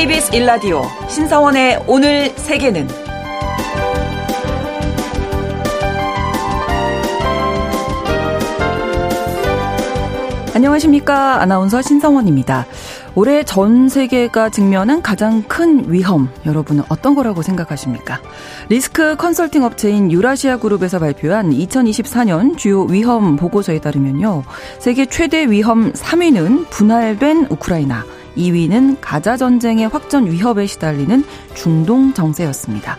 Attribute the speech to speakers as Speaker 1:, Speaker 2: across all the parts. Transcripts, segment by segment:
Speaker 1: KBS 일라디오 신성원의 오늘 세계는 안녕하십니까. 아나운서 신성원입니다. 올해 전 세계가 직면한 가장 큰 위험, 여러분은 어떤 거라고 생각하십니까? 리스크 컨설팅 업체인 유라시아 그룹에서 발표한 2024년 주요 위험 보고서에 따르면요. 세계 최대 위험 3위는 분할된 우크라이나, 2위는 가자 전쟁의 확전 위협에 시달리는 중동 정세였습니다.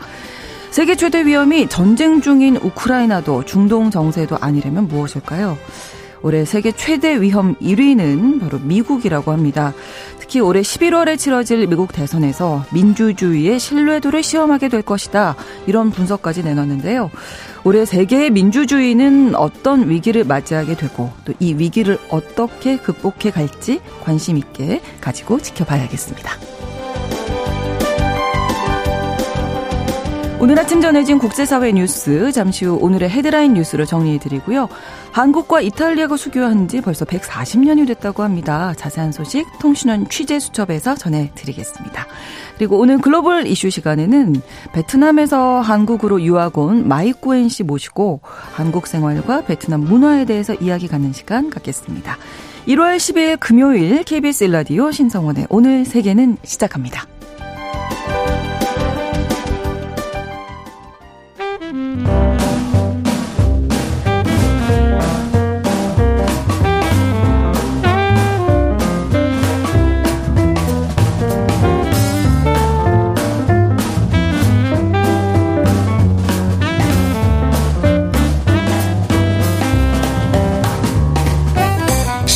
Speaker 1: 세계 최대 위험이 전쟁 중인 우크라이나도 중동 정세도 아니려면 무엇일까요? 올해 세계 최대 위험 1위는 바로 미국이라고 합니다. 특히 올해 11월에 치러질 미국 대선에서 민주주의의 신뢰도를 시험하게 될 것이다. 이런 분석까지 내놨는데요. 올해 세계의 민주주의는 어떤 위기를 맞이하게 되고 또 이 위기를 어떻게 극복해 갈지 관심 있게 가지고 지켜봐야겠습니다. 오늘 아침 전해진 국제사회 뉴스 잠시 후 오늘의 헤드라인 뉴스로 정리해드리고요. 한국과 이탈리아가 수교한 지 벌써 140년이 됐다고 합니다. 자세한 소식 통신원 취재수첩에서 전해드리겠습니다. 그리고 오늘 글로벌 이슈 시간에는 베트남에서 한국으로 유학 온 마이꾸엔 씨 모시고 한국 생활과 베트남 문화에 대해서 이야기 갖는 시간 갖겠습니다. 1월 10일 금요일 KBS 일라디오 신성원의 오늘 세계는 시작합니다.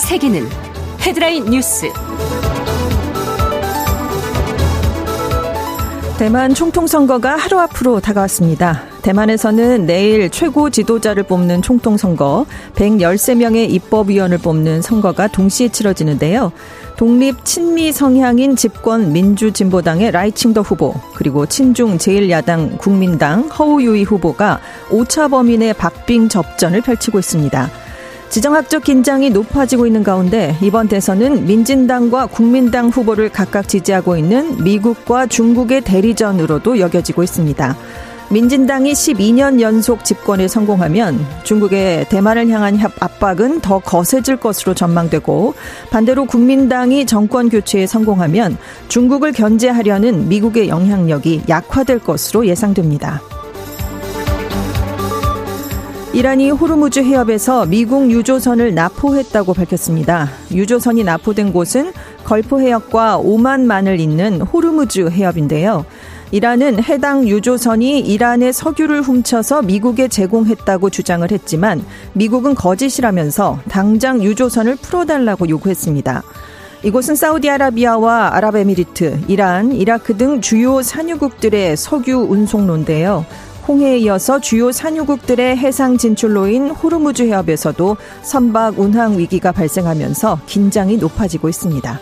Speaker 2: 세계는 헤드라인 뉴스.
Speaker 3: 대만 총통선거가 하루 앞으로 다가왔습니다. 대만에서는 내일 최고 지도자를 뽑는 총통선거, 113명의 입법위원을 뽑는 선거가 동시에 치러지는데요. 독립 친미 성향인 집권 민주진보당의 라이칭더 후보, 그리고 친중 제1야당 국민당 허우유이 후보가 5차 범인의 박빙 접전을 펼치고 있습니다. 지정학적 긴장이 높아지고 있는 가운데 이번 대선은 민진당과 국민당 후보를 각각 지지하고 있는 미국과 중국의 대리전으로도 여겨지고 있습니다. 민진당이 12년 연속 집권에 성공하면 중국의 대만을 향한 압박은 더 거세질 것으로 전망되고 반대로 국민당이 정권 교체에 성공하면 중국을 견제하려는 미국의 영향력이 약화될 것으로 예상됩니다. 이란이 호르무즈 해협에서 미국 유조선을 나포했다고 밝혔습니다. 유조선이 나포된 곳은 걸프 해협과 오만 만을 잇는 호르무즈 해협인데요. 이란은 해당 유조선이 이란의 석유를 훔쳐서 미국에 제공했다고 주장을 했지만 미국은 거짓이라면서 당장 유조선을 풀어달라고 요구했습니다. 이곳은 사우디아라비아와 아랍에미리트, 이란, 이라크 등 주요 산유국들의 석유 운송로인데요. 홍해에 이어서 주요 산유국들의 해상 진출로인 호르무즈 해협에서도 선박 운항 위기가 발생하면서 긴장이 높아지고 있습니다.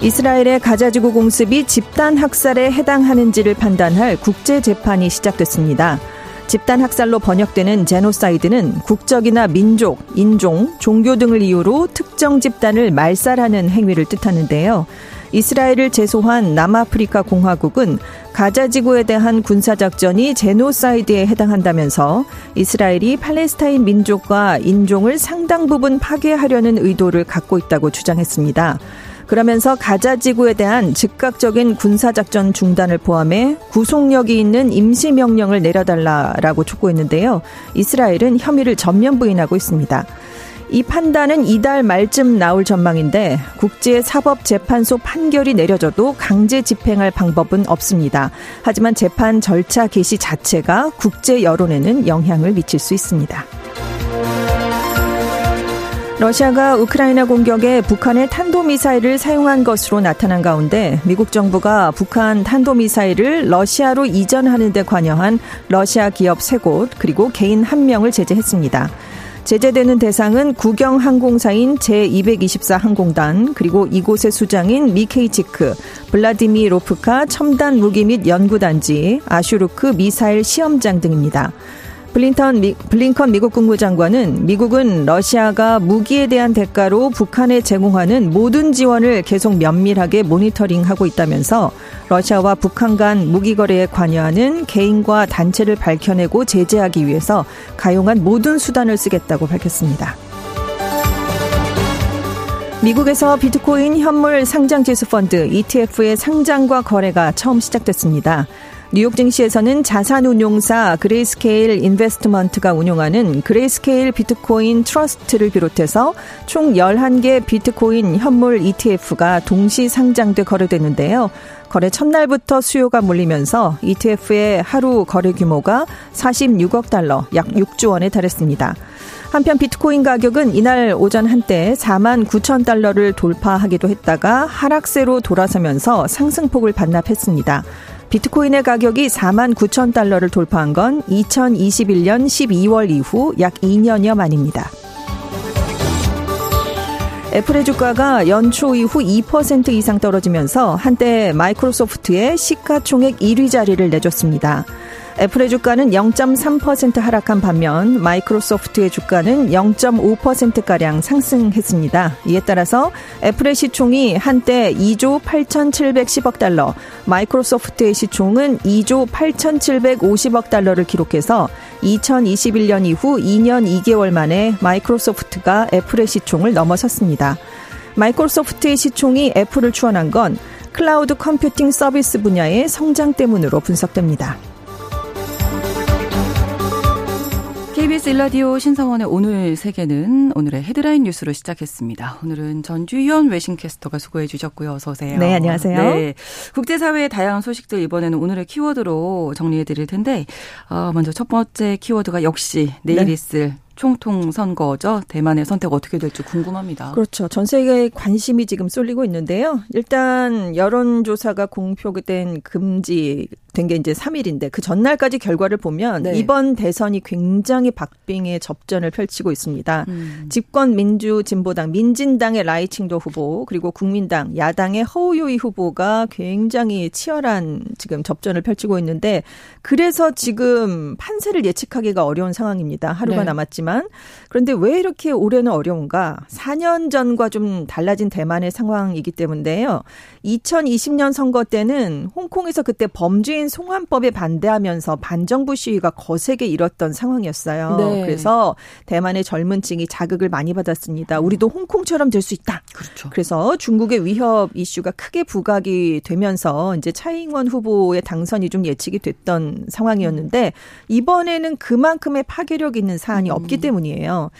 Speaker 3: 이스라엘의 가자지구 공습이 집단 학살에 해당하는지를 판단할 국제 재판이 시작됐습니다. 집단 학살로 번역되는 제노사이드는 국적이나 민족, 인종, 종교 등을 이유로 특정 집단을 말살하는 행위를 뜻하는데요. 이스라엘을 제소한 남아프리카 공화국은 가자 지구에 대한 군사작전이 제노사이드에 해당한다면서 이스라엘이 팔레스타인 민족과 인종을 상당 부분 파괴하려는 의도를 갖고 있다고 주장했습니다. 그러면서 가자 지구에 대한 즉각적인 군사작전 중단을 포함해 구속력이 있는 임시명령을 내려달라라고 촉구했는데요. 이스라엘은 혐의를 전면 부인하고 있습니다. 이 판단은 이달 말쯤 나올 전망인데 국제사법재판소 판결이 내려져도 강제 집행할 방법은 없습니다. 하지만 재판 절차 개시 자체가 국제 여론에는 영향을 미칠 수 있습니다. 러시아가 우크라이나 공격에 북한의 탄도미사일을 사용한 것으로 나타난 가운데 미국 정부가 북한 탄도미사일을 러시아로 이전하는 데 관여한 러시아 기업 3곳 그리고 개인 1명을 제재했습니다. 제재되는 대상은 국영 항공사인 제224 항공단 그리고 이곳의 수장인 미케이치크, 블라디미로프카 첨단 무기 및 연구단지, 아슐루크 미사일 시험장 등입니다. 블린턴 미, 블링컨 미국 국무장관은 미국은 러시아가 무기에 대한 대가로 북한에 제공하는 모든 지원을 계속 면밀하게 모니터링하고 있다면서 러시아와 북한 간 무기 거래에 관여하는 개인과 단체를 밝혀내고 제재하기 위해서 가용한 모든 수단을 쓰겠다고 밝혔습니다. 미국에서 비트코인 현물 상장 지수 펀드 ETF의 상장과 거래가 처음 시작됐습니다. 뉴욕 증시에서는 자산운용사 그레이스케일 인베스트먼트가 운용하는 그레이스케일 비트코인 트러스트를 비롯해서 총 11개 비트코인 현물 ETF가 동시 상장돼 거래됐는데요. 거래 첫날부터 수요가 몰리면서 ETF의 하루 거래 규모가 46억 달러, 약 6조 원에 달했습니다. 한편 비트코인 가격은 이날 오전 한때 4만 9천 달러를 돌파하기도 했다가 하락세로 돌아서면서 상승폭을 반납했습니다. 비트코인의 가격이 4만 9천 달러를 돌파한 건 2021년 12월 이후 약 2년여 만입니다. 애플의 주가가 연초 이후 2% 이상 떨어지면서 한때 마이크로소프트의 시가총액 1위 자리를 내줬습니다. 애플의 주가는 0.3% 하락한 반면 마이크로소프트의 주가는 0.5%가량 상승했습니다. 이에 따라서 애플의 시총이 한때 2조 8,710억 달러, 마이크로소프트의 시총은 2조 8,750억 달러를 기록해서 2021년 이후 2년 2개월 만에 마이크로소프트가 애플의 시총을 넘어섰습니다. 마이크로소프트의 시총이 애플을 추원한 건 클라우드 컴퓨팅 서비스 분야의 성장 때문으로 분석됩니다.
Speaker 1: KBS 1라디오 신성원의 오늘 세계는 오늘의 헤드라인 뉴스로 시작했습니다. 오늘은 전주현 외신캐스터가 수고해 주셨고요. 어서 오세요.
Speaker 3: 네, 안녕하세요. 네.
Speaker 1: 국제사회의 다양한 소식들 이번에는 오늘의 키워드로 정리해 드릴 텐데 어, 먼저 첫 번째 키워드가 역시 내일 네. 있을 총통 선거죠. 대만의 선택 어떻게 될지 궁금합니다.
Speaker 3: 그렇죠. 전 세계에 관심이 지금 쏠리고 있는데요. 일단 여론조사가 공표된 금지 된 게 이제 3일인데 그 전날까지 결과를 보면 네. 이번 대선이 굉장히 박빙의 접전을 펼치고 있습니다. 음. 집권 민주 진보당 민진당의 라이칭도 후보 그리고 국민당 야당의 허우요이 후보가 굉장히 치열한 지금 접전을 펼치고 있는데 그래서 지금 판세를 예측하기가 어려운 상황입니다. 하루가 네. 남았지만 그런데 왜 이렇게 올해는 어려운가? 4년 전과 좀 달라진 대만의 상황이기 때문인데요. 2020년 선거 때는 홍콩에서 그때 범죄인 송환법에 반대하면서 반정부 시위가 거세게 일었던 상황이었어요. 네. 그래서 대만의 젊은 층이 자극을 많이 받았습니다. 우리도 홍콩처럼 될 수 있다. 그렇죠. 그래서 중국의 위협 이슈가 크게 부각이 되면서 이제 차잉원 후보의 당선이 좀 예측이 됐던 상황이었는데 이번에는 그만큼의 파괴력 있는 사안이 음. 없기 때문이에요.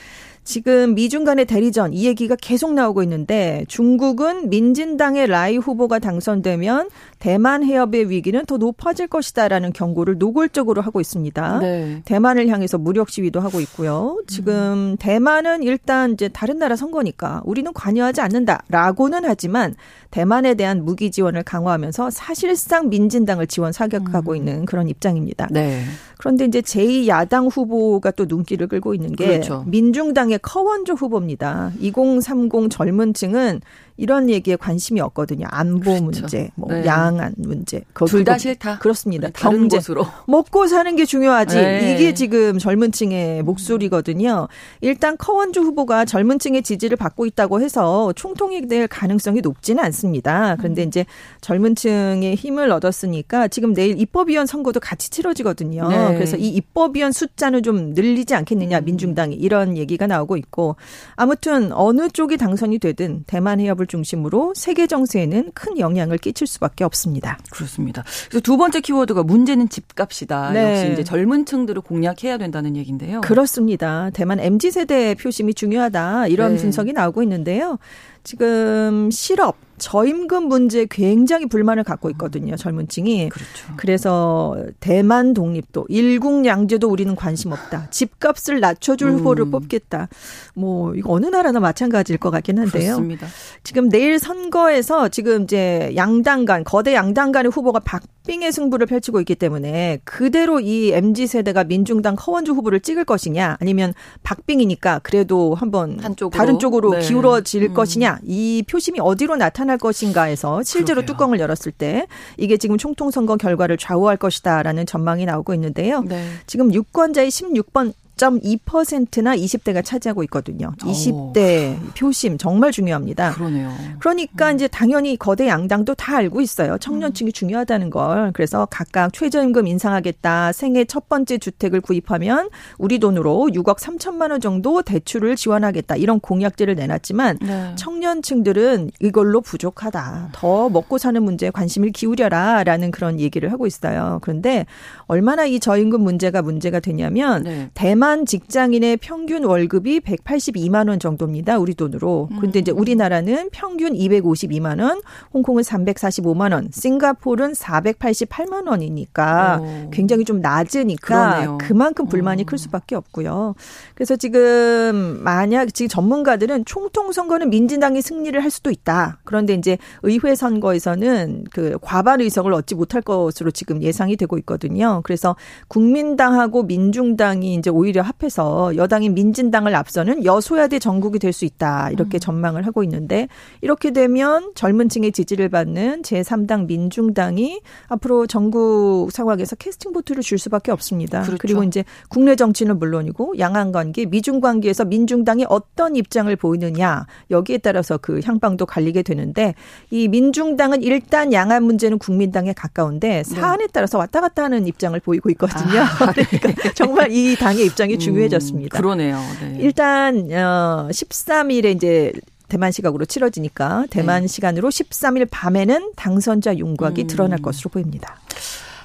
Speaker 3: 지금 미중 간의 대리전 이 얘기가 계속 나오고 있는데 중국은 민진당의 라이 후보가 당선되면 대만 해협의 위기는 더 높아질 것이다라는 경고를 노골적으로 하고 있습니다. 네. 대만을 향해서 무력 시위도 하고 있고요. 지금 음. 대만은 일단 이제 다른 나라 선거니까 우리는 관여하지 않는다라고는 하지만 대만에 대한 무기 지원을 강화하면서 사실상 민진당을 지원 사격하고 음. 있는 그런 입장입니다. 네. 그런데 이제 제2야당 후보가 또 눈길을 끌고 있는 게 그렇죠. 민중당의 커원조 후보입니다. 2030 젊은 층은 이런 얘기에 관심이 없거든요. 안보 그렇죠. 문제, 뭐 네. 양안 문제.
Speaker 1: 둘 다 싫다.
Speaker 3: 그렇습니다.
Speaker 1: 네, 다른. 곳으로.
Speaker 3: 먹고 사는 게 중요하지. 네. 이게 지금 젊은 층의 목소리거든요. 일단 커원주 후보가 젊은 층의 지지를 받고 있다고 해서 총통이 될 가능성이 높지는 않습니다. 그런데 음. 이제 젊은 층의 힘을 얻었으니까 지금 내일 입법위원 선거도 같이 치러지거든요. 네. 그래서 이 입법위원 숫자는 좀 늘리지 않겠느냐, 음. 민중당이 이런 얘기가 나오고 있고 아무튼 어느 쪽이 당선이 되든 대만 해협을 중심으로 세계 정세에는 큰 영향을 끼칠 수밖에 없습니다.
Speaker 1: 그렇습니다. 그래서 두 번째 키워드가 문제는 집값이다. 네. 역시 이제 젊은 층들을 공략해야 된다는 얘기인데요.
Speaker 3: 그렇습니다. 대만 MZ 세대 표심이 중요하다. 이런 네. 분석이 나오고 있는데요. 지금 실업 저임금 문제에 굉장히 불만을 갖고 있거든요. 젊은 층이. 그렇죠. 그래서 대만 독립도 일국 양제도 우리는 관심 없다. 집값을 낮춰줄 음. 후보를 뽑겠다. 뭐 이거 어느 나라나 마찬가지일 것 같긴 한데요.
Speaker 1: 그렇습니다.
Speaker 3: 지금 내일 선거에서 지금 이제 양당 간 거대 양당 간의 후보가 박 빙의 승부를 펼치고 있기 때문에 그대로 이 MZ 세대가 민중당 커원주 후보를 찍을 것이냐 아니면 박빙이니까 그래도 한번 한쪽으로. 다른 쪽으로 네. 기울어질 음. 것이냐 이 표심이 어디로 나타날 것인가에서 실제로 그러게요. 뚜껑을 열었을 때 이게 지금 총통 선거 결과를 좌우할 것이다라는 전망이 나오고 있는데요. 네. 지금 유권자의 16번 10.2%나 20대가 차지하고 있거든요. 20대 오. 표심 정말 중요합니다.
Speaker 1: 그러네요.
Speaker 3: 그러니까 음. 이제 당연히 거대 양당도 다 알고 있어요. 청년층이 음. 중요하다는 걸. 그래서 각각 최저임금 인상하겠다. 생애 첫 번째 주택을 구입하면 우리 돈으로 6억 3천만 원 정도 대출을 지원하겠다. 이런 공약들을 내놨지만 네. 청년층들은 이걸로 부족하다. 더 먹고 사는 문제에 관심을 기울여라라는 그런 얘기를 하고 있어요. 그런데 얼마나 이 저임금 문제가 문제가 되냐면 네. 대만 대만 직장인의 평균 월급이 182만 원 정도입니다. 우리 돈으로. 그런데 이제 음. 우리나라는 평균 252만 원, 홍콩은 345만 원, 싱가포르는 488만 원이니까 오. 굉장히 좀 낮으니까 그러네요. 그만큼 불만이 오. 클 수밖에 없고요. 그래서 지금 만약 지금 전문가들은 총통 선거는 민진당이 승리를 할 수도 있다. 그런데 이제 의회 선거에서는 그 과반 의석을 얻지 못할 것으로 지금 예상이 되고 있거든요. 그래서 국민당하고 민중당이 이제 오히려 오히려 합해서 여당인 민진당을 앞서는 여소야대 전국이 될 수 있다. 이렇게 음. 전망을 하고 있는데 이렇게 되면 젊은 층의 지지를 받는 제3당 민중당이 앞으로 전국 상황에서 캐스팅 보트를 줄 수밖에 없습니다. 그렇죠. 그리고 이제 국내 정치는 물론이고 양안 관계, 미중 관계에서 민중당이 어떤 입장을 보이느냐 여기에 따라서 그 향방도 갈리게 되는데 이 민중당은 일단 양안 문제는 국민당에 가까운데 네. 사안에 따라서 왔다 갔다 하는 입장을 보이고 있거든요. 아, 네. 그러니까 정말 이 당의 입장 입장이 음, 중요해졌습니다.
Speaker 1: 그러네요. 네.
Speaker 3: 일단 어 13일에 이제 대만 시각으로 치러지니까 대만 네. 시간으로 13일 밤에는 당선자 윤곽이 음. 드러날 것으로 보입니다.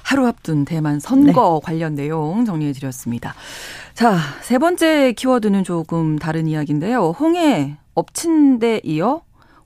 Speaker 1: 하루 앞둔 대만 선거 네. 관련 내용 정리해 드렸습니다. 자, 세 번째 키워드는 조금 다른 이야기인데요. 홍해 엎친 데 이어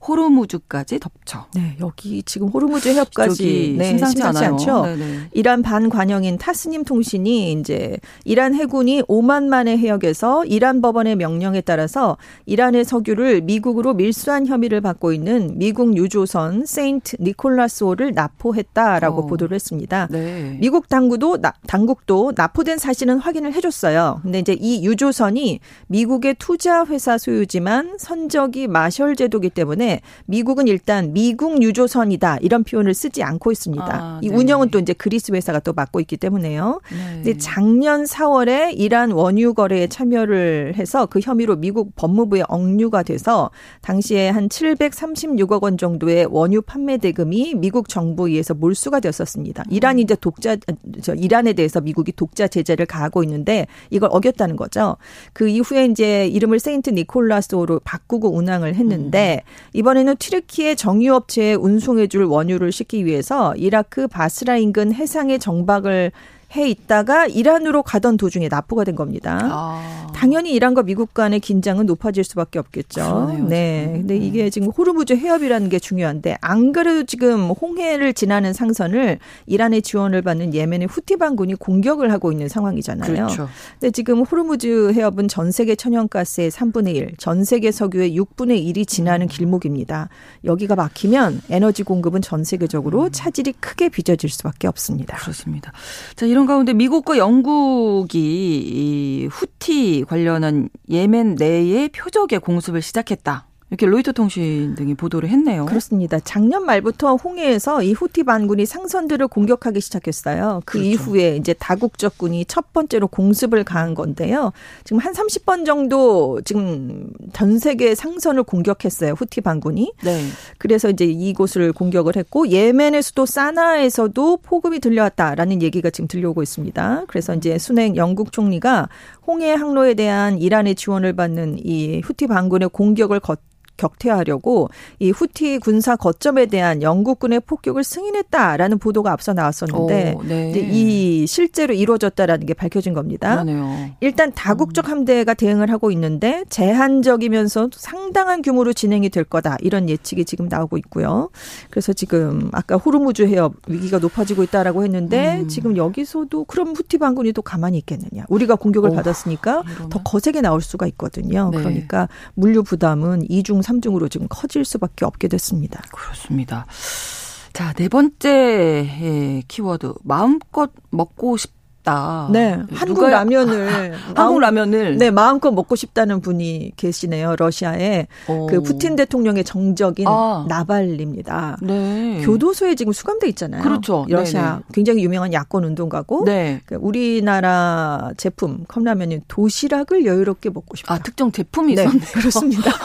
Speaker 1: 호르무즈까지 덮쳐.
Speaker 3: 네, 여기 지금 호르무즈 해협까지 네, 심상치, 심상치 않죠. 네네. 이란 반관영인 타스님 통신이 이제 이란 해군이 오만 만의 해역에서 이란 법원의 명령에 따라서 이란의 석유를 미국으로 밀수한 혐의를 받고 있는 미국 유조선 세인트 니콜라스호를 나포했다라고 어. 보도를 했습니다. 네. 미국 당국도 나, 당국도 나포된 사실은 확인을 해줬어요. 근데 이제 이 유조선이 미국의 투자 회사 소유지만 선적이 마셜 제도기 때문에 미국은 일단 미국 유조선이다 이런 표현을 쓰지 않고 있습니다. 아, 이 네. 운영은 또 이제 그리스 회사가 또 맡고 있기 때문에요. 네. 근데 작년 4월에 이란 원유 거래에 참여를 해서 그 혐의로 미국 법무부에 억류가 돼서 당시에 한 736억 원 정도의 원유 판매 대금이 미국 정부에 의해서 몰수가 되었었습니다. 이란이 이제 독자 저 이란에 대해서 미국이 독자 제재를 가하고 있는데 이걸 어겼다는 거죠. 그 이후에 이제 이름을 세인트 니콜라스로 바꾸고 운항을 했는데 음. 이번에는 튀르키예의 정유업체에 운송해줄 원유를 싣기 위해서 이라크 바스라 인근 해상에 정박을 해 있다가 이란으로 가던 도중에 나포가 된 겁니다. 아. 당연히 이란과 미국 간의 긴장은 높아질 수밖에 없겠죠.
Speaker 1: 그러네요,
Speaker 3: 네. 지금. 근데 이게 지금 호르무즈 해협이라는 게 중요한데 안 그래도 지금 홍해를 지나는 상선을 이란의 지원을 받는 예멘의 후티 반군이 공격을 하고 있는 상황이잖아요. 그렇죠. 근데 지금 호르무즈 해협은 전 세계 천연가스의 3분의 1, 전 세계 석유의 6분의 1이 지나는 음. 길목입니다. 여기가 막히면 에너지 공급은 전 세계적으로 음. 차질이 크게 빚어질 수밖에 없습니다.
Speaker 1: 그렇습니다. 자, 이런 가운데 미국과 영국이 이 후티 관련한 예멘 내의 표적의 공습을 시작했다. 이렇게 로이터 통신 등이 보도를 했네요.
Speaker 3: 그렇습니다. 작년 말부터 홍해에서 이 후티 반군이 상선들을 공격하기 시작했어요. 그 그렇죠. 이후에 이제 다국적군이 첫 번째로 공습을 가한 건데요. 지금 한 30번 정도 지금 전 세계 상선을 공격했어요. 후티 반군이. 네. 그래서 이제 이곳을 공격을 했고 예멘의 수도 사나에서도 폭음이 들려왔다라는 얘기가 지금 들려오고 있습니다. 그래서 이제 순행 영국 총리가 홍해 항로에 대한 이란의 지원을 받는 이 후티 반군의 공격을 걷 격퇴하려고 이 후티 군사 거점에 대한 영국군의 폭격을 승인했다라는 보도가 앞서 나왔었는데 오, 네. 이 실제로 이루어졌다라는 게 밝혀진 겁니다.
Speaker 1: 그러네요.
Speaker 3: 일단 다국적 음. 함대가 대응을 하고 있는데 제한적이면서 상당한 규모로 진행이 될 거다 이런 예측이 지금 나오고 있고요. 그래서 지금 아까 호르무즈 해협 위기가 높아지고 있다라고 했는데 음. 지금 여기서도 그럼 후티 반군이 또 가만히 있겠느냐? 우리가 공격을 오, 받았으니까 이러면? 더 거세게 나올 수가 있거든요. 네. 그러니까 물류 부담은 2중, 3중으로 지금 커질 수밖에 없게 됐습니다.
Speaker 1: 그렇습니다. 자, 네 번째 키워드. 마음껏 먹고 싶 싶다.
Speaker 3: 네. 네 한국 라면을
Speaker 1: 한국 라면을
Speaker 3: 네, 마음껏 먹고 싶다는 분이 계시네요. 러시아에 오. 그 푸틴 대통령의 정적인 아. 나발리입니다. 네. 교도소에 지금 수감돼 있잖아요.
Speaker 1: 그렇죠.
Speaker 3: 러시아 네네. 굉장히 유명한 야권 운동가고 네. 그 우리나라 제품 컵라면인 도시락을 여유롭게 먹고 싶다.
Speaker 1: 아, 특정 제품이 네, 있었네요.
Speaker 3: 그렇습니다.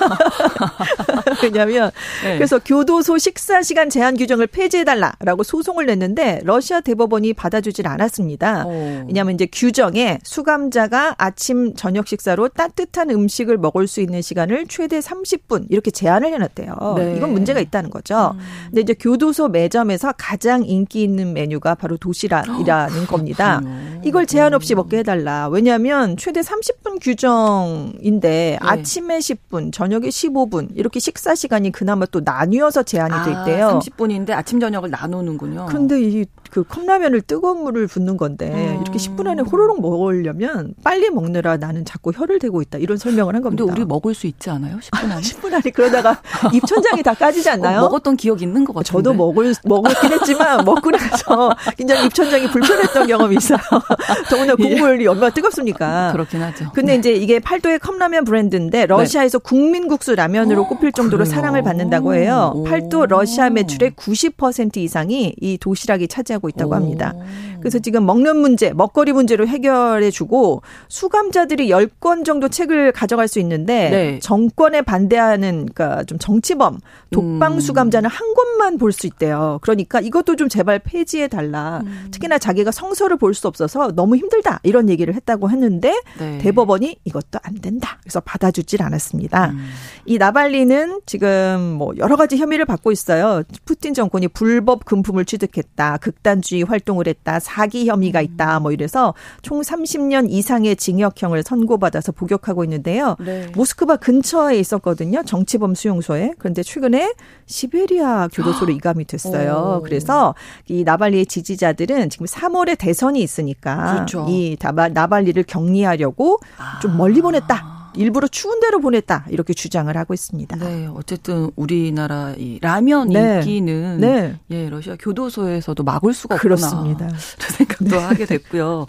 Speaker 3: 왜냐하면 네. 그래서 교도소 식사 시간 제한 규정을 폐지해 달라라고 소송을 냈는데 러시아 대법원이 받아주질 않았습니다. 오. 왜냐하면 이제 규정에 수감자가 아침 저녁 식사로 따뜻한 음식을 먹을 수 있는 시간을 최대 30분 이렇게 제한을 해놨대요. 네. 이건 문제가 있다는 거죠. 음. 근데 이제 교도소 매점에서 가장 인기 있는 메뉴가 바로 도시락이라는 어, 겁니다. 이걸 제한 없이 먹게 해달라. 왜냐하면 최대 30분 규정인데 네. 아침에 10분, 저녁에 15분 이렇게 식사 시간이 그나마 또 나뉘어서 제한이 돼 아, 있대요.
Speaker 1: 아, 30분인데 아침 저녁을 나누는군요.
Speaker 3: 그런데 이 그 컵라면을 뜨거운 물을 붓는 건데 음. 이렇게 10분 안에 호로록 먹으려면 빨리 먹느라 나는 자꾸 혀를 대고 있다. 이런 설명을 한 겁니다.
Speaker 1: 근데 우리 먹을 수 있지 않아요? 10분 안에?
Speaker 3: 10분 안에 그러다가 입 천장이 다 까지지 않나요?
Speaker 1: 어, 먹었던 기억 있는 것 같아요.
Speaker 3: 저도 먹을 먹었긴 했지만 먹고 나서 굉장히 입 천장이 불편했던 경험이 있어요. 더구나 예. 국물이 얼마나 뜨겁습니까?
Speaker 1: 그렇긴 하죠.
Speaker 3: 근데 네. 이제 이게 팔도의 컵라면 브랜드인데 러시아에서 네. 국민국수 라면으로 오, 꼽힐 정도로 그래요? 사랑을 받는다고 해요. 오. 팔도 러시아 매출의 90% 이상이 이 도시락이 차지하고 있다고 합니다. 그래서 지금 먹는 문제, 먹거리 문제로 해결해 주고 수감자들이 10권 정도 책을 가져갈 수 있는데 네. 정권에 반대하는 그러니까 좀 정치범, 독방 음. 수감자는 한 권만 볼 수 있대요. 그러니까 이것도 좀 제발 폐지해 달라. 음. 특히나 자기가 성서를 볼 수 없어서 너무 힘들다. 이런 얘기를 했다고 했는데 네. 대법원이 이것도 안 된다. 그래서 받아주질 않았습니다. 음. 이 나발리는 지금 뭐 여러 가지 혐의를 받고 있어요. 푸틴 정권이 불법 금품을 취득했다. 극단 주의 활동을 했다. 사기 혐의가 있다. 뭐 이래서 총 30년 이상의 징역형을 선고받아서 복역하고 있는데요. 네. 모스크바 근처에 있었거든요. 정치범 수용소에. 그런데 최근에 시베리아 교도소로 이감이 됐어요. 오. 그래서 이 나발니의 지지자들은 지금 3월에 대선이 있으니까 그렇죠. 이 나발니를 격리하려고 아. 좀 멀리 보냈다. 일부러 추운 데로 보냈다 이렇게 주장을 하고 있습니다.
Speaker 1: 네, 어쨌든 우리나라 이 라면 네. 인기는 네. 예 러시아 교도소에서도 막을 수가 없구나.
Speaker 3: 그렇습니다.
Speaker 1: 생각도 네. 하게 됐고요.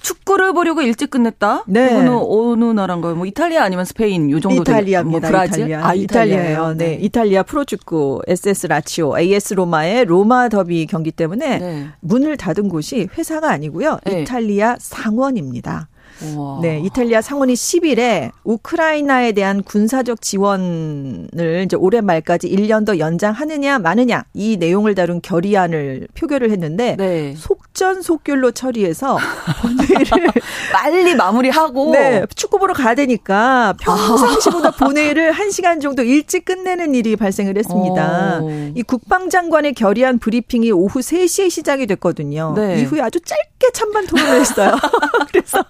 Speaker 1: 축구를 보려고 일찍 끝냈다. 네. 그거는 어느 나라인가요? 뭐 이탈리아 아니면 스페인 요 정도
Speaker 3: 이탈리아입니다.
Speaker 1: 뭐 브라질?
Speaker 3: 이탈리아. 아 이탈리아예요. 네. 네. 이탈리아 프로축구 SS 라치오 AS 로마의 로마 더비 경기 때문에 네. 문을 닫은 곳이 회사가 아니고요. 네. 이탈리아 상원입니다. 우와. 네, 이탈리아 상원이 10일에 우크라이나에 대한 군사적 지원을 이제 올해 말까지 1년 더 연장하느냐 마느냐 이 내용을 다룬 결의안을 표결을 했는데 네. 속 전속결로 처리해서 본회의를
Speaker 1: 빨리 마무리하고
Speaker 3: 네, 축구 보러 가야 되니까 평상시보다 아. 본회의를 1시간 정도 일찍 끝내는 일이 발생을 했습니다. 오. 이 국방장관의 결의안 브리핑이 오후 3시에 시작이 됐거든요. 네. 이후에 아주 짧게 찬반 토론을 했어요. 그래서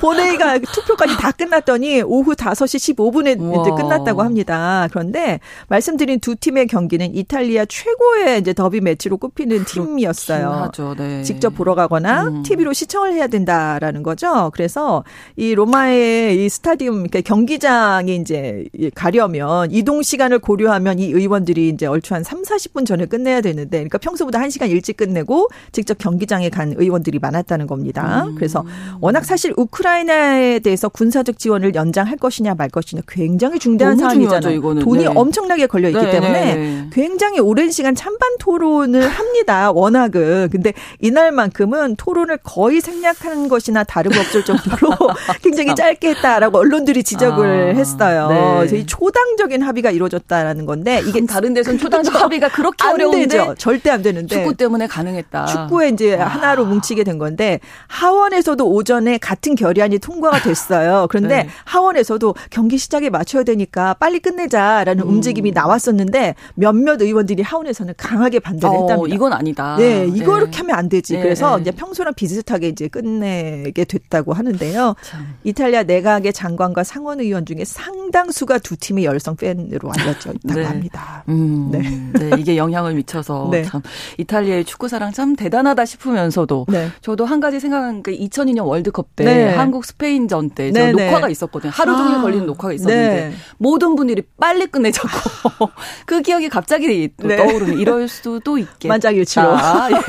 Speaker 3: 본회의가 투표까지 다 끝났더니 오후 5시 15분에 이제 끝났다고 합니다. 그런데 말씀드린 두 팀의 경기는 이탈리아 최고의 이제 더비 매치로 꼽히는 팀이었어요.
Speaker 1: 하죠, 네.
Speaker 3: 직접 보러 가거나 음. TV로 시청을 해야 된다라는 거죠. 그래서 이 로마의 이 스타디움 그러니까 경기장에 이제 가려면 이동 시간을 고려하면 이 의원들이 이제 얼추 한 3, 40분 전에 끝내야 되는데 그러니까 평소보다 1시간 일찍 끝내고 직접 경기장에 간 의원들이 많았다는 겁니다. 음. 그래서 워낙 사실 우크라이나에 대해서 군사적 지원을 연장할 것이냐 말 것이냐 굉장히 중대한 사안이잖아요. 이거는. 돈이 네. 엄청나게 걸려 있기 네, 때문에 네, 굉장히 오랜 시간 찬반 토론을 합니다. 워낙은. 근데 이날 만큼은 토론을 거의 생략한 것이나 다름없을 정도로 굉장히 짧게 했다라고 언론들이 지적을 아, 했어요. 네. 이 초당적인 합의가 이루어졌다라는 건데 이게
Speaker 1: 다른 데선 초당적 합의가 그렇게 어려운데 되죠.
Speaker 3: 절대 안 되는데
Speaker 1: 축구 때문에 가능했다.
Speaker 3: 축구에 이제 와. 하나로 뭉치게 된 건데 하원에서도 오전 오전에 같은 결의안이 통과가 됐어요. 그런데 네. 하원에서도 경기 시작에 맞춰야 되니까 빨리 끝내자라는 음. 움직임이 나왔었는데 몇몇 의원들이 하원에서는 강하게 반대를 어, 했답니다.
Speaker 1: 이건 아니다.
Speaker 3: 네, 이거 이렇게 네. 하면 안 되지. 네. 그래서 이제 평소랑 비슷하게 이제 끝내게 됐다고 하는데요. 참. 이탈리아 내각의 장관과 상원 의원 중에 상당수가 두 팀의 열성 팬으로 알려져 있다고 네. 합니다.
Speaker 1: 음, 네. 네. 이게 영향을 미쳐서 네. 참 이탈리아의 축구 사랑 참 대단하다 싶으면서도 네. 저도 한 가지 생각한 게 2002년 월드컵 때 네. 한국 스페인전 때 네, 녹화가 있었거든요. 하루 종일 아, 걸리는 녹화가 있었는데 모든 분들이 빨리 끝내자고 그 기억이 갑자기 또 떠오르는 이럴 수도 있겠다.
Speaker 3: 만장일치로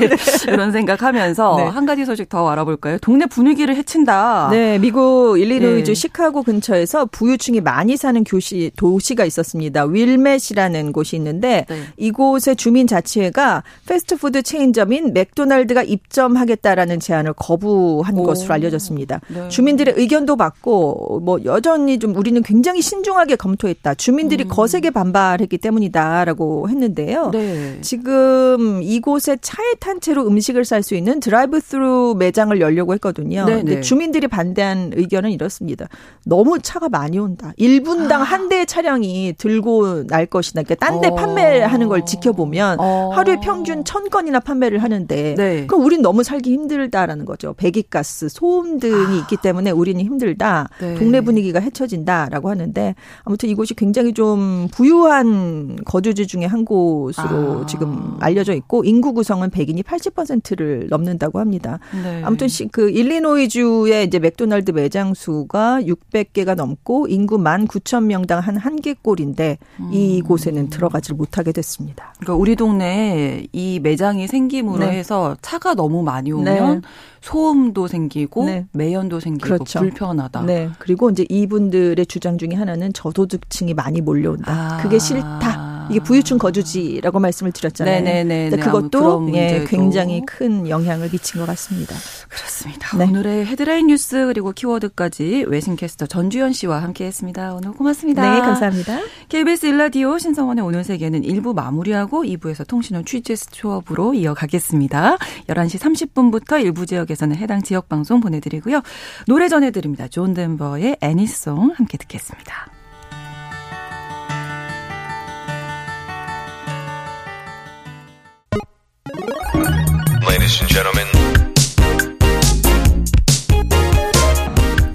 Speaker 1: 예. 이런 생각 하면서 한 가지 소식 더 알아볼까요? 동네 분위기를 해친다.
Speaker 3: 네, 미국 일리노이주 시카고 근처에서 부유층이 많이 사는 교외 도시가 있었습니다. 윌멧이라는 곳이 있는데 네. 이곳의 주민 자치회가 패스트푸드 체인점인 맥도날드가 입점하겠다라는 제안을 거부한 오. 것으로 알려졌습니다. 네. 주민들의 의견도 받고 뭐 여전히 좀 우리는 굉장히 신중하게 검토했다. 주민들이 음. 거세게 반발했기 때문이다라고 했는데요. 네. 지금 이곳에 차에 탄 채로 음식을 살수 있는 드라이브 스루 매장을 열려고 했거든요. 네 근데 네. 주민들이 반대한 의견은 이렇습니다. 너무 차가 많이 온다. 1분당 아. 한 대의 차량이 들고 날 것이다. 그러니까 딴데 어. 판매하는 걸 지켜보면 어. 하루에 평균 천 건이나 판매를 하는데 네. 그럼 우린 너무 살기 힘들다라는 거죠. 배기가스, 소음 등이 아. 있기 때문에 우리는 힘들다. 네. 동네 분위기가 해쳐진다라고 하는데 아무튼 이곳이 굉장히 좀 부유한 거주지 중에 한 곳으로 아. 지금 알려져 있고 인구 구성은 백인이 80%를 넘는다고 합니다. 네. 아무튼 그 일리노이주의 이제 맥도날드 매장 수가 600개가 넘고 인구 19,000명당 한 한 개꼴인데 음. 이곳에는 들어가질 못하게 됐습니다.
Speaker 1: 그러니까 우리 동네에 이 매장이 생김으로 네. 해서 차가 너무 많이 오면 네. 소음도 생기고 네. 매연도 생기고 그렇죠. 불편하다.
Speaker 3: 네. 그리고 이제 이분들의 주장 중에 하나는 저소득층이 많이 몰려온다. 아. 그게 싫다. 이게 부유층 거주지라고 말씀을 드렸잖아요. 네네네. 그것도 예, 굉장히 큰 영향을 미친 것 같습니다.
Speaker 1: 그렇습니다. 네. 오늘의 헤드라인 뉴스 그리고 키워드까지 외신캐스터 전주현 씨와 함께했습니다. 오늘 고맙습니다.
Speaker 3: 네, 감사합니다.
Speaker 1: KBS 일라디오 신성원의 오늘 세계는 1부 마무리하고 2부에서 통신원 취재 수업으로 이어가겠습니다. 11시 30분부터 일부 지역에서는 해당 지역 방송 보내드리고요. 노래 전해드립니다. 존 덴버의 Annie's Song 함께 듣겠습니다.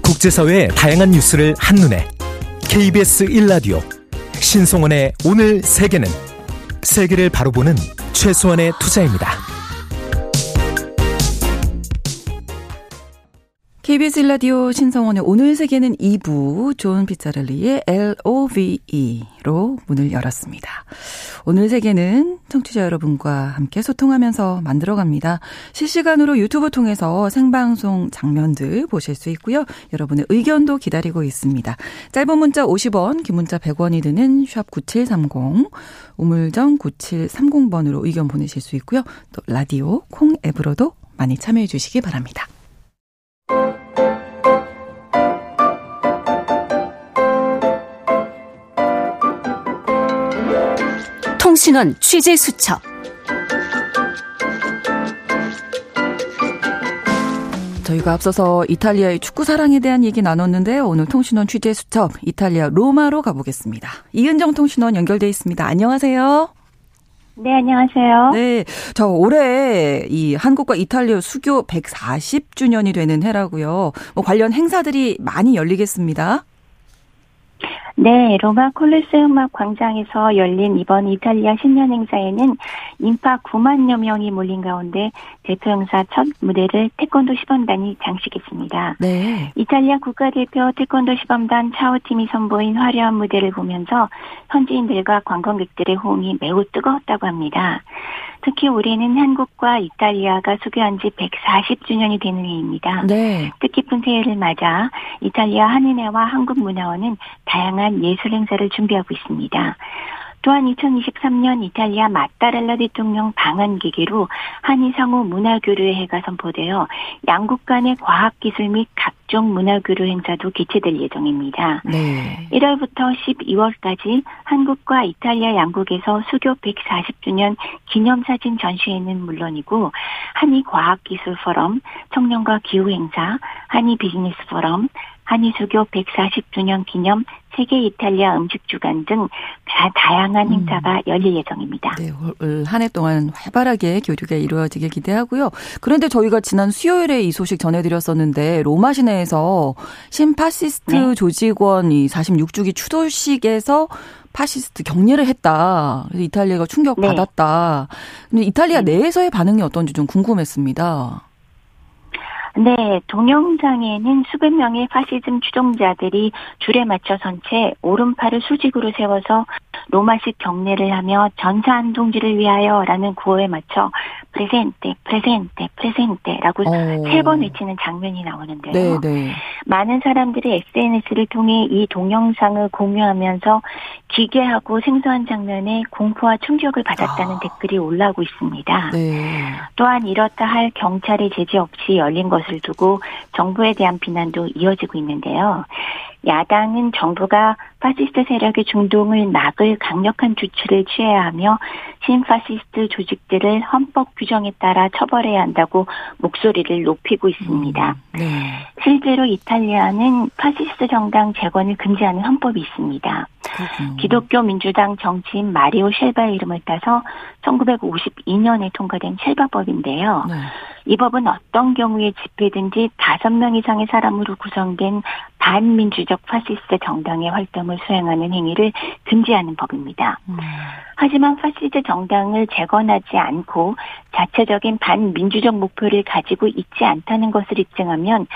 Speaker 1: 국제사회의 다양한 뉴스를 한눈에 KBS 1라디오 신성원의 오늘 세계는 세계를 바로 보는 최소한의 투자입니다. KBS 라디오 신성원의 오늘 세계는 2부 존 피자렐리의 LOVE로 문을 열었습니다. 오늘 세계는 청취자 여러분과 함께 소통하면서 만들어갑니다. 실시간으로 유튜브 통해서 생방송 장면들 보실 수 있고요. 여러분의 의견도 기다리고 있습니다. 짧은 문자 50원, 긴 문자 100원이 드는 샵 9730, 우물정 9730번으로 의견 보내실 수 있고요. 또 라디오 콩 앱으로도 많이 참여해 주시기 바랍니다. 통신원 취재 수첩. 저희가 앞서서 이탈리아의 축구 사랑에 대한 얘기 나눴는데요. 오늘 통신원 취재 수첩 이탈리아 로마로 가보겠습니다. 이은정 통신원 연결돼 있습니다. 안녕하세요.
Speaker 4: 네, 안녕하세요.
Speaker 1: 네. 저 올해 이 한국과 이탈리아 수교 140주년이 되는 해라고요. 뭐 관련 행사들이 많이 열리겠습니다.
Speaker 4: 네, 로마 콜레세움악 광장에서 열린 이번 이탈리아 신년 행사에는 인파 9만여 명이 몰린 가운데 대표 행사 첫 무대를 태권도 시범단이 장식했습니다. 네. 이탈리아 국가대표 태권도 시범단 차오팀이 선보인 화려한 무대를 보면서 현지인들과 관광객들의 호응이 매우 뜨거웠다고 합니다. 특히 올해는 한국과 이탈리아가 수교한 지 140주년이 되는 해입니다. 네. 뜻깊은 새해를 맞아 이탈리아 한인회와 한국 문화원은 다양한 예술 행사를 준비하고 있습니다. 또한 2023년 이탈리아 마따렐라 대통령 방한 계기로 한일 상호 문화 교류의 해가 선포되어 양국 간의 과학 기술 및각 각종 문화 교류 행사도 개최될 예정입니다.
Speaker 1: 네.
Speaker 4: 1월부터 12월까지 한국과 이탈리아 양국에서 수교 140주년 기념 사진 전시회는 물론이고 한일 과학 기술 포럼, 청년과 기후 행사, 한일 비즈니스 포럼, 한일 수교 140주년 기념 세계 이탈리아 음식 주간 등 다양한
Speaker 1: 음.
Speaker 4: 행사가 열릴 예정입니다.
Speaker 1: 네, 올 한 해 동안 활발하게 교류가 이루어지길 기대하고요. 그런데 저희가 지난 수요일에 이 소식 전해드렸었는데 로마 시내에서 신파시스트
Speaker 4: 네.
Speaker 1: 조직원이 46주기 추도식에서 파시스트 경례를 했다. 그래서 이탈리아가 충격
Speaker 4: 네.
Speaker 1: 받았다. 근데 이탈리아 내에서의 반응이 어떤지 좀 궁금했습니다.
Speaker 4: 네, 동영상에는 수백 명의 파시즘 추종자들이 줄에 맞춰 선 채 오른팔을 수직으로 세워서 로마식 경례를 하며 전사 한 동지를 위하여라는 구호에 맞춰 프레젠테, 프레젠테, 프레젠테라고
Speaker 1: 어.
Speaker 4: 세번 외치는 장면이 나오는데요.
Speaker 1: 네, 네.
Speaker 4: 많은 사람들이 SNS를 통해 이 동영상을 공유하면서 기괴하고 생소한 장면에 공포와 충격을 받았다는
Speaker 1: 아.
Speaker 4: 댓글이 올라오고 있습니다.
Speaker 1: 네.
Speaker 4: 또한 이렇다 할 경찰의 제재 없이 열린 것을 두고 정부에 대한 비난도 이어지고 있는데요. 야당은 정부가 파시스트 세력의 준동을 막을 강력한 조치를 취해야 하며 신파시스트 조직들을 헌법 규정에 따라 처벌해야 한다고 목소리를 높이고 있습니다.
Speaker 1: 네.
Speaker 4: 실제로 이탈리아는 파시스트 정당 재건을 금지하는 헌법이 있습니다.
Speaker 1: 그렇군요.
Speaker 4: 기독교 민주당 정치인 마리오 쉘바의 이름을 따서 1952년에 통과된 쉘바법인데요.
Speaker 1: 네.
Speaker 4: 이 법은 어떤 경우에 집회든지 다섯 명 이상의 사람으로 구성된 반민주적 파시스트 정당의 활동을 수행하는 행위를 금지하는 법입니다.
Speaker 1: 음.
Speaker 4: 하지만 파시스트 정당을 재건하지 않고 자체적인 반민주적 목표를 가지고 있지 않다는 것을 입증하면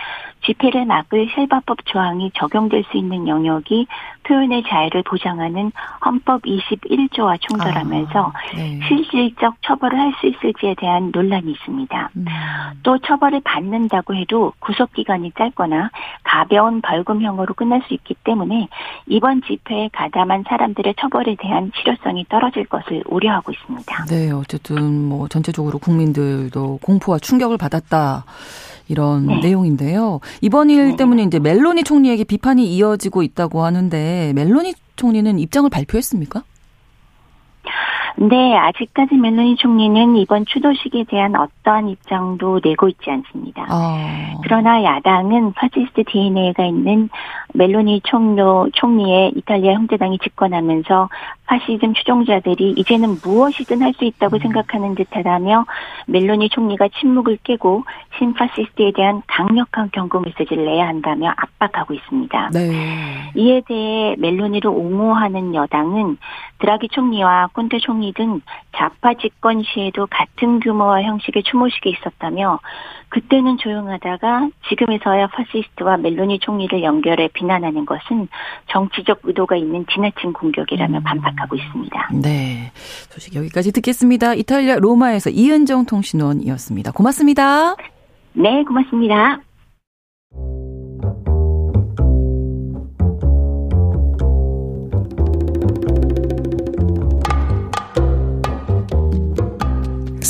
Speaker 4: 집회를 막을 쉘바법 조항이 적용될 수 있는 영역이 표현의 자유를 보장하는 헌법 21조와 충돌하면서
Speaker 1: 아, 네.
Speaker 4: 실질적 처벌을 할 수 있을지에 대한 논란이 있습니다.
Speaker 1: 음.
Speaker 4: 또 처벌을 받는다고 해도 구속 기간이 짧거나 가벼운 벌금형으로 끝날 수 있기 때문에 이번 집회에 가담한 사람들의 처벌에 대한 실효성이 떨어질 것을 우려하고 있습니다.
Speaker 1: 네, 어쨌든 뭐 전체적으로 국민들도 공포와 충격을 받았다. 이런
Speaker 4: 네.
Speaker 1: 내용인데요. 이번 일 때문에 이제 멜로니 총리에게 비판이 이어지고 있다고 하는데 멜로니 총리는 입장을 발표했습니까?
Speaker 4: 네, 아직까지 멜로니 총리는 이번 추도식에 대한 어떠한 입장도 내고 있지 않습니다.
Speaker 1: 아.
Speaker 4: 그러나 야당은 파시스트 DNA가 있는 멜로니 총로, 총리의 이탈리아 형제당이 집권하면서 파시즘 추종자들이 이제는 무엇이든 할 수 있다고 생각하는 듯하다며 멜로니 총리가 침묵을 깨고 신파시스트에 대한 강력한 경고 메시지를 내야 한다며 압박하고 있습니다.
Speaker 1: 네.
Speaker 4: 이에 대해 멜로니를 옹호하는 여당은 드라기 총리와 콘테 총리 등 좌파 집권 시에도 같은 규모와 형식의 추모식이 있었다며 그때는 조용하다가 지금에서야 파시스트와 멜로니 총리를 연결해 비난하는 것은 정치적 의도가 있는 지나친 공격이라며
Speaker 1: 음.
Speaker 4: 반박하고 있습니다.
Speaker 1: 네. 소식 여기까지 듣겠습니다. 이탈리아 로마에서 이은정 통신원이었습니다. 고맙습니다.
Speaker 4: 네, 고맙습니다.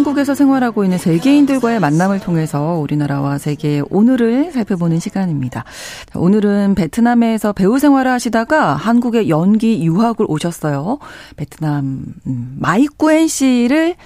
Speaker 1: 한국에서 생활하고 있는 세계인들과의 만남을 통해서 우리나라와 세계의 오늘을 살펴보는 시간입니다. 자, 오늘은 베트남에서 배우 생활을 하시다가 한국에 연기 유학을 오셨어요. 베트남 음, 마이꾸엔 씨를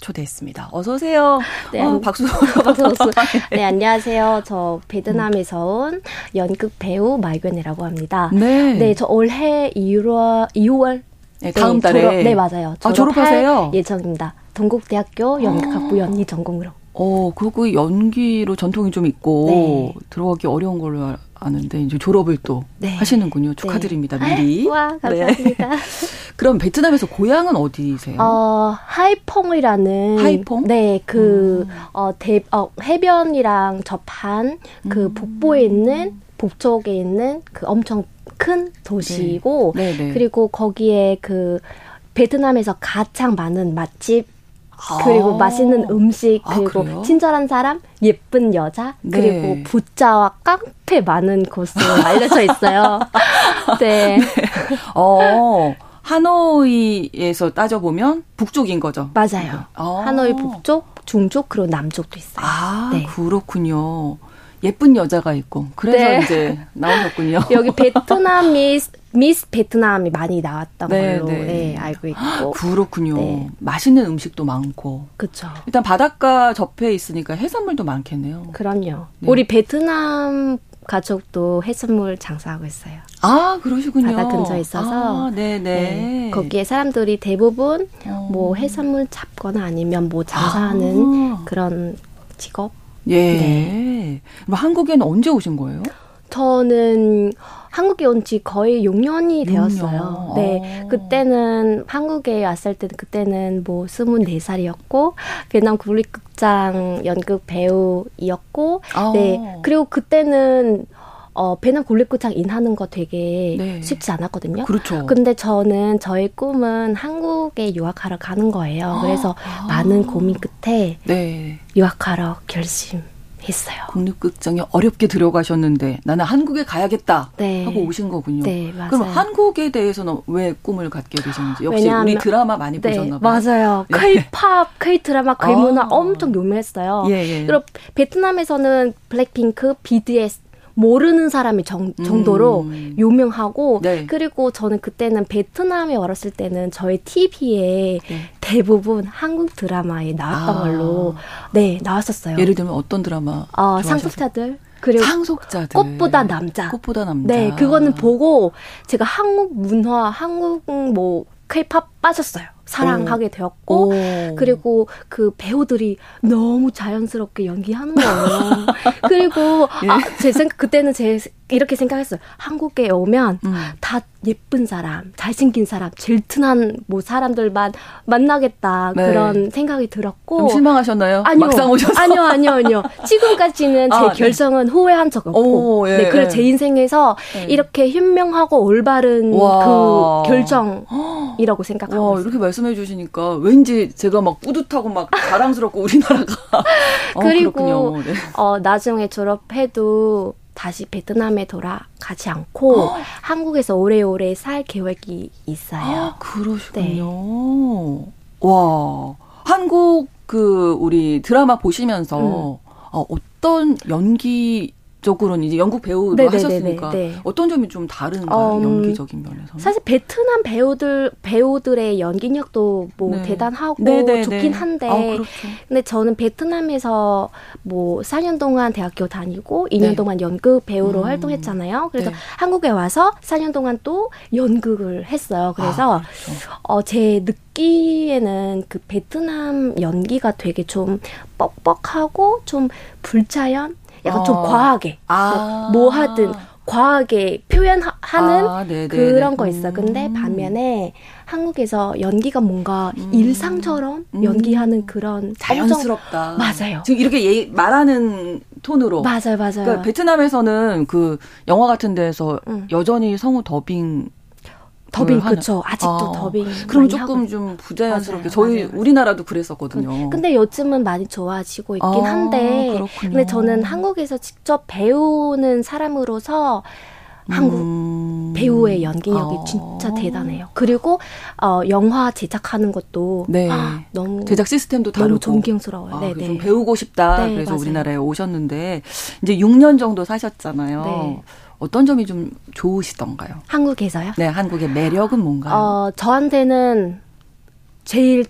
Speaker 1: 초대했습니다. 어서 오세요.
Speaker 5: 네,
Speaker 1: 어,
Speaker 5: 안-
Speaker 1: 박수.
Speaker 5: 박수. 네, 안녕하세요. 저 베트남에서 온 연극 배우 마이견이라고 합니다.
Speaker 1: 네.
Speaker 5: 네, 저 올해 2월, 2월
Speaker 1: 네, 다음 달에.
Speaker 5: 졸업, 네, 맞아요.
Speaker 1: 아,
Speaker 5: 졸업할
Speaker 1: 졸업하세요?
Speaker 5: 예정입니다. 동국대학교 연극학부 연기 전공으로.
Speaker 1: 어, 그리고 연기로 전통이 좀 있고 네. 들어가기 어려운 걸로 아는데 이제 졸업을 또 네. 하시는군요. 네. 축하드립니다. 네. 미리.
Speaker 5: 와, 감사합니다. 네.
Speaker 1: 그럼 베트남에서 고향은 어디세요?
Speaker 5: 어, 하이퐁이라는
Speaker 1: 하이퐁?
Speaker 5: 네, 그 음. 어, 대, 어, 해변이랑 접한 그 음. 북부에 있는 북쪽에 있는 그 엄청 큰 도시이고 네. 네, 네. 그리고 거기에 그 베트남에서 가장 많은 맛집 그리고 아. 맛있는 음식 아, 그리고 아, 친절한 사람 예쁜 여자 네. 그리고 부자와 깡패 많은 곳으로 알려져 있어요. 네. 네.
Speaker 1: 어. 하노이에서 따져보면 북쪽인 거죠.
Speaker 5: 맞아요. 어. 하노이 북쪽, 중쪽, 그리고 남쪽도 있어요.
Speaker 1: 아, 네. 그렇군요. 예쁜 여자가 있고 그래서 네. 이제 나오셨군요.
Speaker 5: 여기 베트남 미스 미스 베트남이 많이 나왔던 네, 걸로 네. 네, 알고 있고
Speaker 1: 그렇군요. 네. 맛있는 음식도 많고.
Speaker 5: 그렇죠.
Speaker 1: 일단 바닷가 접해 있으니까 해산물도 많겠네요.
Speaker 5: 그럼요. 네. 우리 베트남 가족도 해산물 장사하고 있어요.
Speaker 1: 아, 그러시군요.
Speaker 5: 바다 근처에 있어서.
Speaker 1: 아, 네네. 네.
Speaker 5: 거기에 사람들이 대부분 어. 뭐 해산물 잡거나 아니면 뭐 장사하는 아. 그런 직업
Speaker 1: 예. 네. 한국에는 언제 오신 거예요?
Speaker 5: 저는 한국에 온 지 거의 6년이 되었어요. 6년. 네. 아. 그때는 한국에 왔을 때는 그때는 뭐 24살이었고, 베트남 국립극장 연극 배우이었고, 아. 네. 그리고 그때는 어, 베트남 국립극장 인하는 거 되게 네. 쉽지 않았거든요.
Speaker 1: 그렇죠.
Speaker 5: 근데 저는 저의 꿈은 한국에 유학하러 가는 거예요. 그래서 아. 많은 고민 끝에 네. 유학하러 결심. 했어요.
Speaker 1: 국립극장에 어렵게 들어가셨는데 나는 한국에 가야겠다 네. 하고 오신 거군요. 네, 맞아요. 그럼 한국에 대해서는 왜 꿈을 갖게 되셨는지 역시 왜냐하면, 우리 드라마 많이 네, 보셨나 봐요.
Speaker 5: 맞아요. K-팝, K-드라마, K-문화 아. 엄청 유명했어요. 예, 예. 그리고 베트남에서는 블랙핑크, BTS 모르는 사람이 정, 정도로 음. 유명하고 네. 그리고 저는 그때는 베트남에 어렸을 때는 저희 TV에 네. 대부분 한국 드라마에 나왔던 아. 걸로 네 나왔었어요.
Speaker 1: 예를 들면 어떤 드라마?
Speaker 5: 어, 상속자들. 그리고
Speaker 1: 상속자들.
Speaker 5: 꽃보다 남자.
Speaker 1: 꽃보다 남자.
Speaker 5: 네, 그거는 보고 제가 한국 문화, 한국 뭐 케이팝 빠졌어요. 사랑하게 되었고 오. 그리고 그 배우들이 너무 자연스럽게 연기하는 거예요. 그리고 예. 아, 제 생각 그때는 제 이렇게 생각했어요. 한국에 오면 음. 다 예쁜 사람, 잘생긴 사람, 질투난 뭐 사람들만 만나겠다 네. 그런 생각이 들었고
Speaker 1: 실망하셨나요?
Speaker 5: 아니요,
Speaker 1: 막상 오셔서
Speaker 5: 아니요, 아니요, 아니요. 지금까지는 제 아, 네. 결정은 네. 후회한 적 없고, 오, 예, 네, 그래서 예. 제 인생에서 네. 이렇게 현명하고 올바른 와. 그 결정이라고 생각하고 와,
Speaker 1: 이렇게 말씀해 주시니까 왠지 제가 막 뿌듯하고 막 자랑스럽고 우리나라가
Speaker 5: 어, 그리고 네. 어, 나중에 졸업해도 다시 베트남에 돌아가지 않고 어? 한국에서 오래오래 살 계획이 있어요. 아,
Speaker 1: 그러시군요. 네. 와, 한국 그 우리 드라마 보시면서 음. 어, 어떤 연기 쪽으로는 이제 영국 배우로 네네네네, 하셨으니까 네. 어떤 점이 좀 다른가요? 음, 연기적인 면에서
Speaker 5: 사실 베트남 배우들 배우들의 연기력도 뭐 네. 대단하고 네네네. 좋긴 한데 아, 그렇죠. 근데 저는 베트남에서 뭐 4년 동안 대학교 다니고 2년 네. 동안 연극 배우로 음. 활동했잖아요. 그래서 네. 한국에 와서 4년 동안 또 연극을 했어요. 그래서 아, 그렇죠. 어, 제 느끼에는 그 베트남 연기가 되게 좀 뻑뻑하고 좀 불자연 약간 어. 좀 과하게 아. 뭐 하든 과하게 표현하는 아, 그런 거 있어. 근데 음. 반면에 한국에서 연기가 뭔가 음. 일상처럼 음. 연기하는 그런
Speaker 1: 자연스럽다.
Speaker 5: 맞아요.
Speaker 1: 지금 이렇게 예, 말하는 톤으로
Speaker 5: 맞아요, 맞아요.
Speaker 1: 그러니까 베트남에서는 그 영화 같은 데서 음. 여전히 성우 더빙
Speaker 5: 더빙 그렇죠. 아직도 아, 더빙.
Speaker 1: 그럼 조금 좀 부자연스럽게 맞아요, 저희 맞아요. 우리나라도 그랬었거든요.
Speaker 5: 그, 근데 요즘은 많이 좋아지고 있긴 아, 한데 그렇군요. 근데 저는 한국에서 직접 배우는 사람으로서 한국 음. 배우의 연기력이 아. 진짜 대단해요. 그리고 어 영화 제작하는 것도 네. 아, 너무
Speaker 1: 제작 시스템도 다르고
Speaker 5: 너무 존경스러워요.
Speaker 1: 아, 네, 네. 좀 배우고 싶다. 네, 그래서 맞아요. 우리나라에 오셨는데 이제 6년 정도 사셨잖아요. 네. 어떤 점이 좀 좋으시던가요?
Speaker 5: 한국에서요?
Speaker 1: 네, 한국의 매력은 뭔가요?
Speaker 5: 어, 저한테는 제일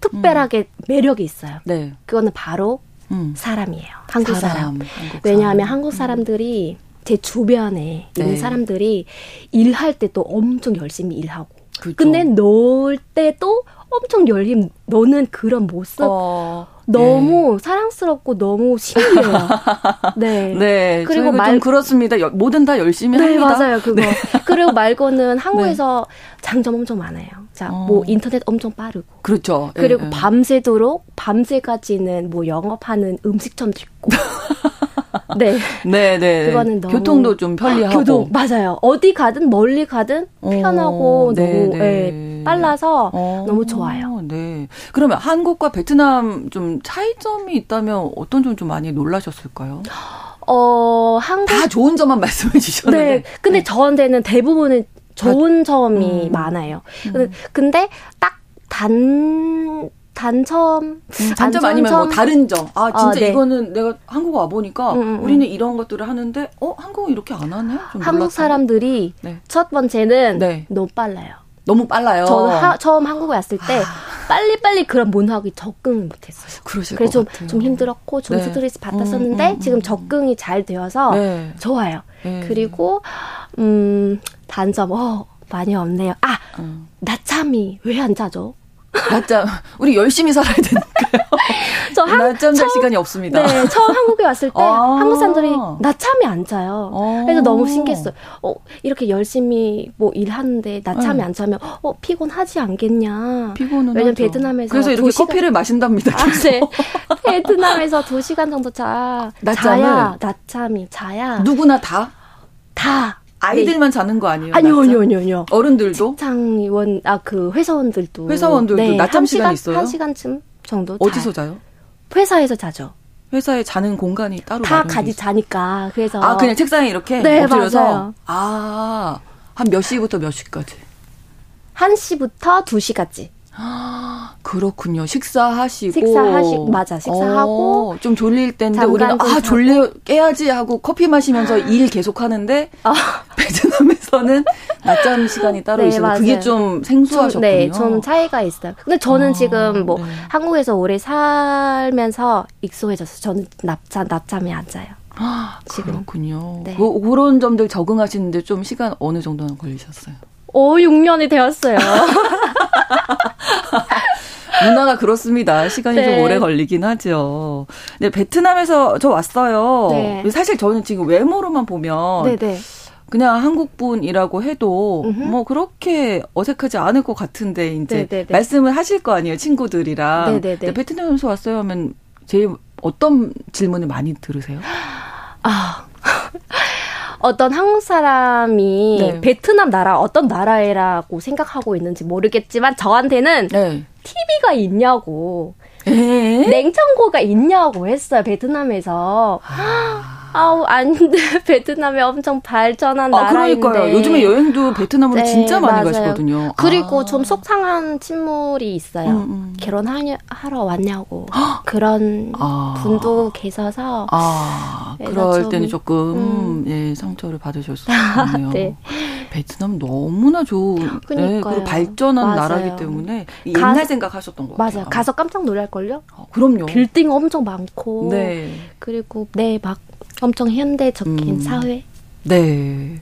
Speaker 5: 특별하게 음. 매력이 있어요. 네. 그거는 바로 음. 사람이에요. 한국 사람. 사람. 한국 왜냐하면 사람. 한국 음. 사람들이 음. 제 주변에 네. 있는 사람들이 일할 때 또 엄청 열심히 일하고. 그렇죠. 근데 놀 때도 엄청 열린 너는 그런 모습 어, 너무 네. 사랑스럽고 너무 신기해요. 네.
Speaker 1: 네. 그리고 말 그렇습니다. 뭐든 다 열심히
Speaker 5: 네,
Speaker 1: 합니다.
Speaker 5: 맞아요. 그거. 네. 그리고 말고는 한국에서 네. 장점 엄청 많아요. 자, 어. 뭐 인터넷 엄청 빠르고.
Speaker 1: 그렇죠.
Speaker 5: 그리고 예, 예. 밤새도록 밤새까지는 뭐 영업하는 음식점도 있고. 네.
Speaker 1: 네, 네. 그거는 너무 교통도 좀 편리하고. 교통
Speaker 5: 맞아요. 어디 가든 멀리 가든 어, 편하고 네, 너무 네. 네, 빨라서 어, 너무 좋아요.
Speaker 1: 네. 그러면 한국과 베트남 좀 차이점이 있다면 어떤 점 좀 많이 놀라셨을까요?
Speaker 5: 어, 한국
Speaker 1: 다 좋은 점만 말씀해 주셨는데. 네.
Speaker 5: 근데 네. 저한테는 대부분은 좋은 점이 음. 많아요. 음. 근데 딱 단 단점,
Speaker 1: 음, 단점 아니면 뭐 다른 점. 아 진짜 아, 네. 이거는 내가 한국 와 보니까 음, 음, 음, 우리는 이런 것들을 하는데 어 한국은 이렇게 안 하네.
Speaker 5: 한국 사람들이 네. 첫 번째는 네. 너무 빨라요.
Speaker 1: 너무 빨라요.
Speaker 5: 저는 하, 처음 한국에 왔을 때 아. 빨리 빨리 그런 문화에 적응을 못했어요.
Speaker 1: 그러실
Speaker 5: 그래서 좀, 같아요. 좀 힘들었고 좀 네. 스트레스 받았었는데 음, 음, 지금 적응이 잘 되어서 네. 좋아요. 네. 그리고 음 단점 어 많이 없네요. 아 나참이 왜 안 자죠?
Speaker 1: 낮잠 우리 열심히 살아야 되니까요. 저 한, 낮잠 잘 시간이 없습니다.
Speaker 5: 네, 처음 한국에 왔을 때 아~ 한국 사람들이 낮잠이 안 자요. 아~ 그래서 너무 신기했어요. 어, 이렇게 열심히 뭐 일하는데 낮잠이 네. 안 자면 어 피곤하지 않겠냐.
Speaker 1: 피곤은
Speaker 5: 왜냐면 하죠. 베트남에서
Speaker 1: 그래서 이렇게 시간... 커피를 마신답니다. 아, 네.
Speaker 5: 베트남에서 2 시간 정도 자. 낮잠을? 자야 낮잠이 자야.
Speaker 1: 누구나 다?
Speaker 5: 다.
Speaker 1: 아이들만 네. 자는 거 아니에요?
Speaker 5: 아니요, 아니요, 아니요, 아니요.
Speaker 1: 어른들도?
Speaker 5: 직장원, 아, 그 회사원들도.
Speaker 1: 회사원들도 네, 낮잠 시간 있어요?
Speaker 5: 한 시간쯤 정도.
Speaker 1: 어디서 자. 요
Speaker 5: 회사에서 자죠.
Speaker 1: 회사에 자는 공간이 따로
Speaker 5: 다 같이 자니까 그래서
Speaker 1: 아 그냥 책상에 이렇게
Speaker 5: 네, 엎드려서.
Speaker 1: 아한 몇 시부터 몇 시까지?
Speaker 5: 1시부터 2시까지.
Speaker 1: 그렇군요. 식사하시고
Speaker 5: 식사하시 맞아. 식사하고
Speaker 1: 어, 좀 졸릴 때인데 우리는 아 졸려 깨야지 하고 커피 마시면서 일 계속 하는데 아. 베트남에서는 낮잠 시간이 따로 네, 있어서 맞아요. 그게 좀 생소하셨군요.
Speaker 5: 네, 좀 차이가 있어요. 근데 저는 아, 지금 뭐 네. 한국에서 오래 살면서 익숙해졌어요. 저는 낮잠 낮잠이 안 자요.
Speaker 1: 아, 지금. 그렇군요. 네. 그, 그런 점들 적응하시는데 좀 시간 어느 정도나 걸리셨어요?
Speaker 5: 5, 6년이 되었어요.
Speaker 1: 문화가 그렇습니다. 시간이 네. 좀 오래 걸리긴 하죠. 네, 베트남에서 저 왔어요. 네. 사실 저는 지금 외모로만 보면 네네. 네. 그냥 한국 분이라고 해도 음흠. 뭐 그렇게 어색하지 않을 것 같은데 이제. 네, 네. 말씀을 하실 거 아니에요 친구들이랑. 네네네. 베트남에서 왔어요 하면 제일 어떤 질문을 많이 들으세요?
Speaker 5: 아 어떤 한국 사람이 네. 베트남 나라 어떤 나라라고 생각하고 있는지 모르겠지만 저한테는 네. TV가 있냐고 에? 냉장고가 있냐고 했어요 베트남에서. 아. 아우 아닌데 베트남이 엄청 발전한 아, 나라인데.
Speaker 1: 그러니까요. 요즘에 여행도 베트남으로 네, 진짜 많이 맞아요. 가시거든요.
Speaker 5: 그리고 아. 좀 속상한 친물이 있어요. 음, 음. 결혼하러 왔냐고 그런 아. 분도 계셔서.
Speaker 1: 아 그럴 때는 조금 음. 예 상처를 받으셨었네요. 네. 베트남 너무나 좋은 네, 그리고 발전한 맞아요. 나라기 때문에 옛날 가, 생각하셨던 것 같아요.
Speaker 5: 맞아요. 가서 깜짝 놀랄 걸요.
Speaker 1: 어, 그럼요.
Speaker 5: 빌딩 엄청 많고. 네. 그리고 네막 엄청 현대적인 음. 사회.
Speaker 1: 네.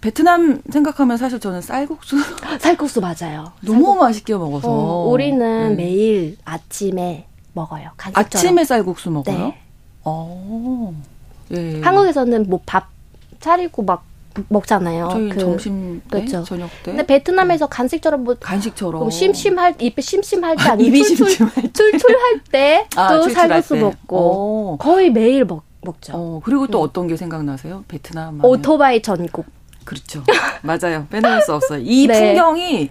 Speaker 1: 베트남 생각하면 사실 저는 쌀국수.
Speaker 5: 쌀국수 맞아요.
Speaker 1: 너무 쌀국... 맛있게 먹어서. 어,
Speaker 5: 우리는 네. 매일 아침에 먹어요. 간식처럼.
Speaker 1: 아침에 쌀국수 먹어요? 네. 어.
Speaker 5: 예. 한국에서는 뭐 밥 차리고 막 먹잖아요.
Speaker 1: 저희 그, 점심 때, 그렇죠. 저녁 때.
Speaker 5: 근데 베트남에서 간식처럼 뭐
Speaker 1: 간식처럼
Speaker 5: 뭐 심심할 입에 심심할 때 아니면 출출 출출할 때또 아, 쌀국수 먹고 오. 어. 거의 매일 먹. 먹죠.
Speaker 1: 어, 그리고 또 음. 어떤 게 생각나세요? 베트남.
Speaker 5: 오토바이 전국.
Speaker 1: 그렇죠. 맞아요. 빼놓을 수 없어요. 이 네. 풍경이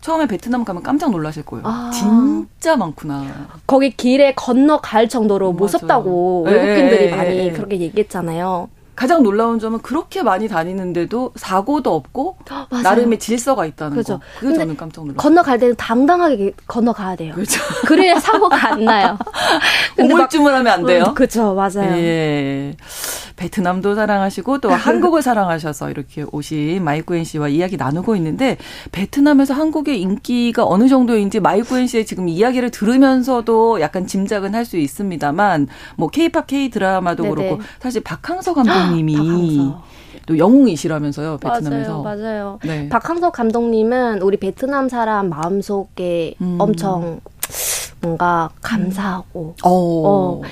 Speaker 1: 처음에 베트남 가면 깜짝 놀라실 거예요. 아. 진짜 많구나.
Speaker 5: 거기 길에 건너갈 정도로 어, 무섭다고 맞아요. 외국인들이 네. 많이 그렇게 얘기했잖아요.
Speaker 1: 가장 놀라운 점은 그렇게 많이 다니는데도 사고도 없고 맞아요. 나름의 질서가 있다는 그렇죠. 거. 그게 저는 깜짝 놀랐어요.
Speaker 5: 건너갈 때는 당당하게 건너가야 돼요. 그렇죠. 그래야 사고가 안 나요.
Speaker 1: 우물쭈물하면 안 돼요. 음,
Speaker 5: 그렇죠, 맞아요.
Speaker 1: 예. 베트남도 사랑하시고 또 한국을 사랑하셔서 이렇게 오신 마이구엔 씨와 이야기 나누고 있는데 베트남에서 한국의 인기가 어느 정도인지 마이구엔 씨의 지금 이야기를 들으면서도 약간 짐작은 할 수 있습니다만 뭐 케이팝 K 드라마도 네네. 그렇고 사실 박항서 감독님 이 박항서. 또 영웅이시라면서요 베트남에서.
Speaker 5: 맞아요, 맞아요. 네. 박항석 감독님은 우리 베트남 사람 마음속에 음. 엄청 뭔가 감사하고 음. 어,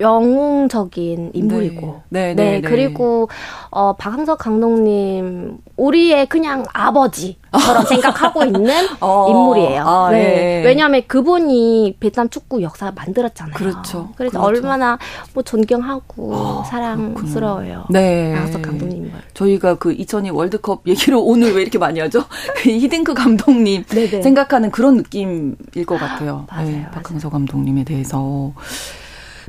Speaker 5: 영웅적인 인물이고. 네. 네, 네, 네, 네. 그리고 어 박항석 감독님 우리의 그냥 아버지 처럼 생각하고 있는 어, 인물이에요. 아, 네. 예. 왜냐하면 그분이 베트남 축구 역사 만들었잖아요. 그렇죠. 그래서 그렇죠. 얼마나 뭐 존경하고 어, 사랑스러워요. 네. 박항석 감독님을.
Speaker 1: 저희가 그 2002 월드컵 얘기로 오늘 왜 이렇게 많이 하죠? 그 히딩크 감독님 네네. 생각하는 그런 느낌일 것 같아요. 맞아요. 네, 박항석 감독님에 대해서.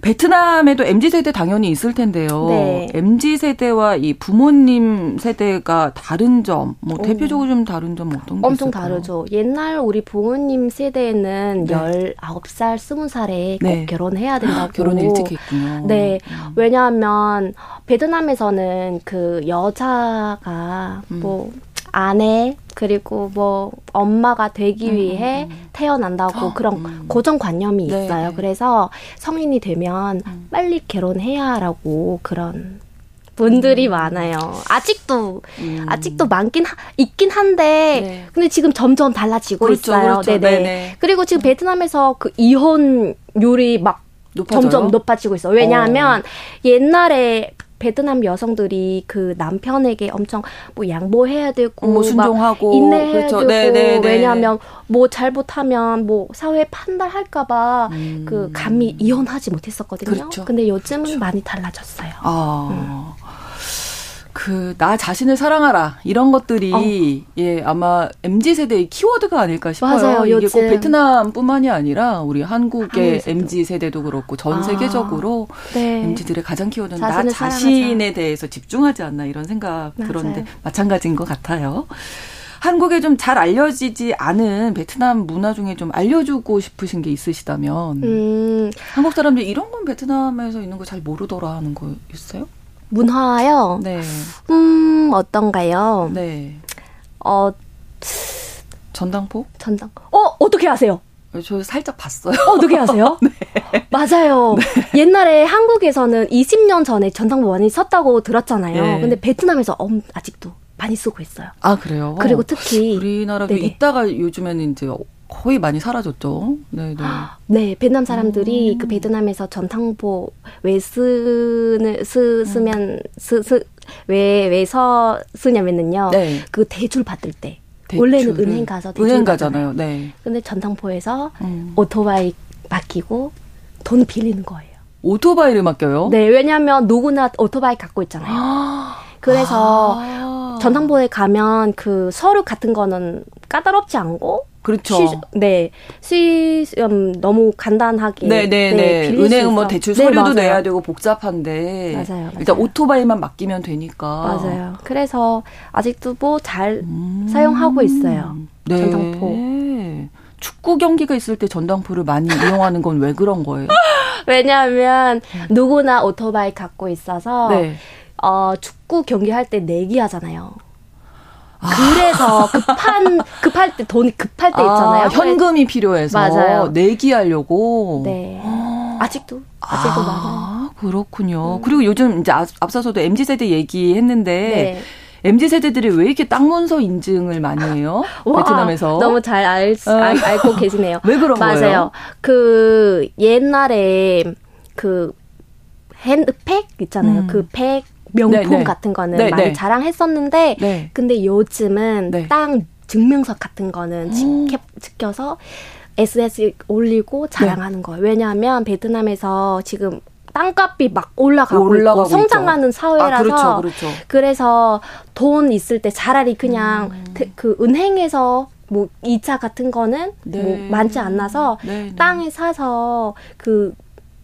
Speaker 1: 베트남에도 MZ 세대 당연히 있을 텐데요. 네. MZ 세대와 이 부모님 세대가 다른 점, 뭐 오. 대표적으로 좀 다른 점 어떤 게
Speaker 5: 엄청 있을까요? 다르죠. 옛날 우리 부모님 세대에는 네. 19살, 20살에 꼭 네. 결혼해야 된다고.
Speaker 1: 결혼 일찍 했군요.
Speaker 5: 네. 음. 왜냐하면 베트남에서는 그 여자가 음. 뭐 아내 그리고 뭐 엄마가 되기 음, 위해 음, 음. 태어난다고 어, 그런 음. 고정관념이 네, 있어요. 네. 그래서 성인이 되면 음. 빨리 결혼해야라고 그런 분들이 음. 많아요. 아직도 아직도 많긴 하, 있긴 한데 네. 근데 지금 점점 달라지고 그렇죠, 있어요. 그렇죠. 네네. 네네. 그리고 지금 베트남에서 그 이혼 율이 막 높아져요? 점점 높아지고 있어. 요 왜냐하면 어. 옛날에 베트남 여성들이 그 남편에게 엄청 뭐 양보해야 되고
Speaker 1: 뭐 순종하고
Speaker 5: 인내해야 그렇죠. 되고 네네네. 왜냐하면 뭐 잘못하면 뭐 사회 판단할까봐 음. 그 감히 이혼하지 못했었거든요. 그렇죠. 근데 요즘은 그렇죠. 많이 달라졌어요. 아. 음.
Speaker 1: 그 나 자신을 사랑하라 이런 것들이 어. 예 아마 mz 세대의 키워드가 아닐까 싶어요. 맞아요, 이게 요즘. 꼭 베트남뿐만이 아니라 우리 한국의 mz 세대도 그렇고 전 아. 세계적으로 네. mz들의 가장 키워드는 나 자신에 사랑하자. 대해서 집중하지 않나 이런 생각 맞아요. 그런데 마찬가지인 것 같아요. 한국에 좀 잘 알려지지 않은 베트남 문화 중에 좀 알려주고 싶으신 게 있으시다면 음. 한국 사람들 이런 건 베트남에서 있는 거 잘 모르더라 하는 거 있어요?
Speaker 5: 문화요? 네. 음, 어떤가요? 네. 어,
Speaker 1: 전당포?
Speaker 5: 전당. 어, 어떻게 아세요?
Speaker 1: 저 살짝 봤어요.
Speaker 5: 어, 어떻게 아세요? 네. 맞아요. 네. 옛날에 한국에서는 20년 전에 전당포 많이 썼다고 들었잖아요. 네. 근데 베트남에서 엄, 아직도 많이 쓰고 있어요.
Speaker 1: 아, 그래요?
Speaker 5: 그리고 특히.
Speaker 1: 우리나라도 네네. 있다가 요즘에는 이제 거의 많이 사라졌죠.
Speaker 5: 네, 네. 네, 베트남 사람들이 음. 그 베트남에서 전탕보 왜 쓰는 쓰 쓰면 쓰쓰 왜왜서 쓰냐면은요. 네. 그 대출 받을 때 대출을. 원래는 은행 가서
Speaker 1: 대출 은행 가잖아요. 네.
Speaker 5: 근데 전탕포에서 음. 오토바이 맡기고 돈 빌리는 거예요.
Speaker 1: 오토바이를 맡겨요?
Speaker 5: 네, 왜냐하면 누구나 오토바이 갖고 있잖아요. 그래서 아. 전당포에 가면 그 서류 같은 거는 까다롭지 않고
Speaker 1: 그렇죠.
Speaker 5: 쉬, 네. 시 음, 너무 간단하게
Speaker 1: 네네네. 네, 네. 은행은 뭐 대출 네, 서류도 네, 내야 되고 복잡한데 맞아요, 맞아요. 일단 오토바이만 맡기면 되니까
Speaker 5: 맞아요. 그래서 아직도 뭐잘 음. 사용하고 있어요. 네. 전당포.
Speaker 1: 축구 경기가 있을 때 전당포를 많이 이용하는 건 왜 그런 거예요?
Speaker 5: 왜냐하면 누구나 오토바이 갖고 있어서 네. 어, 축구 경기 할 때 내기 하잖아요. 그래서 급한 급할 때 돈이 급할 때 아, 있잖아요. 아,
Speaker 1: 현금이 필요해서 맞아요. 내기하려고.
Speaker 5: 네. 아직도 아직도 아, 많아요.
Speaker 1: 그렇군요. 음. 그리고 요즘 이제 앞서서도 mz 세대 얘기했는데 네. MZ 세대들이 왜 이렇게 땅 문서 인증을 많이 해요? 와, 베트남에서
Speaker 5: 너무 잘 알, 어. 알, 알고 계시네요.
Speaker 1: 왜 그런
Speaker 5: 맞아요.
Speaker 1: 거예요?
Speaker 5: 맞아요. 그 옛날에 그 핸드팩 있잖아요. 음. 그팩 명품 네네. 네. 같은 거는 네네. 많이 네. 자랑했었는데 네. 근데 요즘은 네. 땅 증명서 같은 거는 지켜, 지켜서 SNS에 올리고 자랑하는 네. 거예요. 왜냐하면 베트남에서 지금 땅값이 막 올라가고, 올라가고 있고 성장하는 있죠. 사회라서 아, 그렇죠, 그렇죠. 그래서 돈 있을 때 차라리 그냥 음. 그 은행에서 뭐 이자 같은 거는 네. 뭐 많지 않나서 네, 땅에 사서 그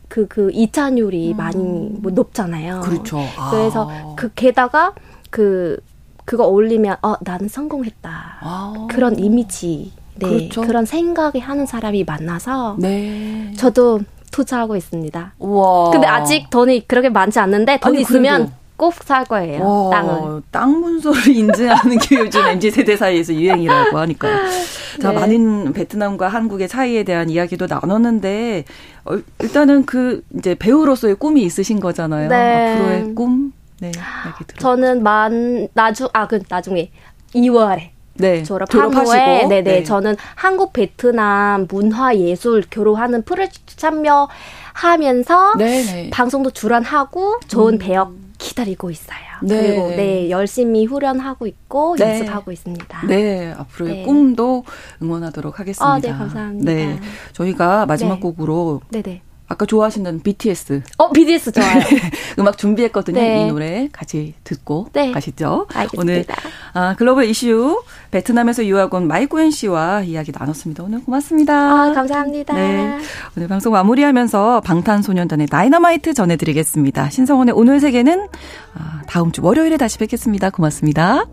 Speaker 5: 그, 그, 이차율이 음. 많이 뭐 높잖아요.
Speaker 1: 그렇죠.
Speaker 5: 그래서 아. 그, 게다가 그, 그거 올리면, 어, 나는 성공했다. 아. 그런 이미지. 네. 그렇죠. 그런 생각이 하는 사람이 많아서. 네. 저도 투자하고 있습니다. 와. 근데 아직 돈이 그렇게 많지 않는데, 돈 아니, 있으면 그래도. 꼭 살 거예요. 와, 땅을.
Speaker 1: 땅 문서를 인증하는 게 요즘 MZ 세대 사이에서 유행이라고 하니까요. 자, 네. 많은 베트남과 한국의 차이에 대한 이야기도 나눴는데 어, 일단은 그 이제 배우로서의 꿈이 있으신 거잖아요. 네. 앞으로의 꿈 네,
Speaker 5: 저는 만 나중 아 그 나중에 2월에 네, 졸업한 후에 네네 네. 저는 한국 베트남 문화 예술 교류하는 프로젝트 참여하면서 네네. 네. 방송도 주관하고 좋은 음. 배역 기다리고 있어요. 네. 그리고 네 열심히 후련하고 있고 네. 연습하고 있습니다.
Speaker 1: 네 앞으로의 네. 꿈도 응원하도록 하겠습니다. 아,
Speaker 5: 네 감사합니다.
Speaker 1: 네 저희가 마지막 네. 곡으로 네네. 아까 좋아하시는 BTS.
Speaker 5: 어, BTS 좋아요.
Speaker 1: 음악 준비했거든요. 네. 이 노래 같이 듣고 네. 가시죠. 알겠습니다. 오늘 아, 글로벌 이슈 베트남에서 유학 온 마이구엔 씨와 이야기 나눴습니다. 오늘 고맙습니다.
Speaker 5: 아, 감사합니다. 네.
Speaker 1: 오늘 방송 마무리하면서 방탄소년단의 다이너마이트 전해드리겠습니다. 신성원의 오늘 세계는 아, 다음 주 월요일에 다시 뵙겠습니다. 고맙습니다.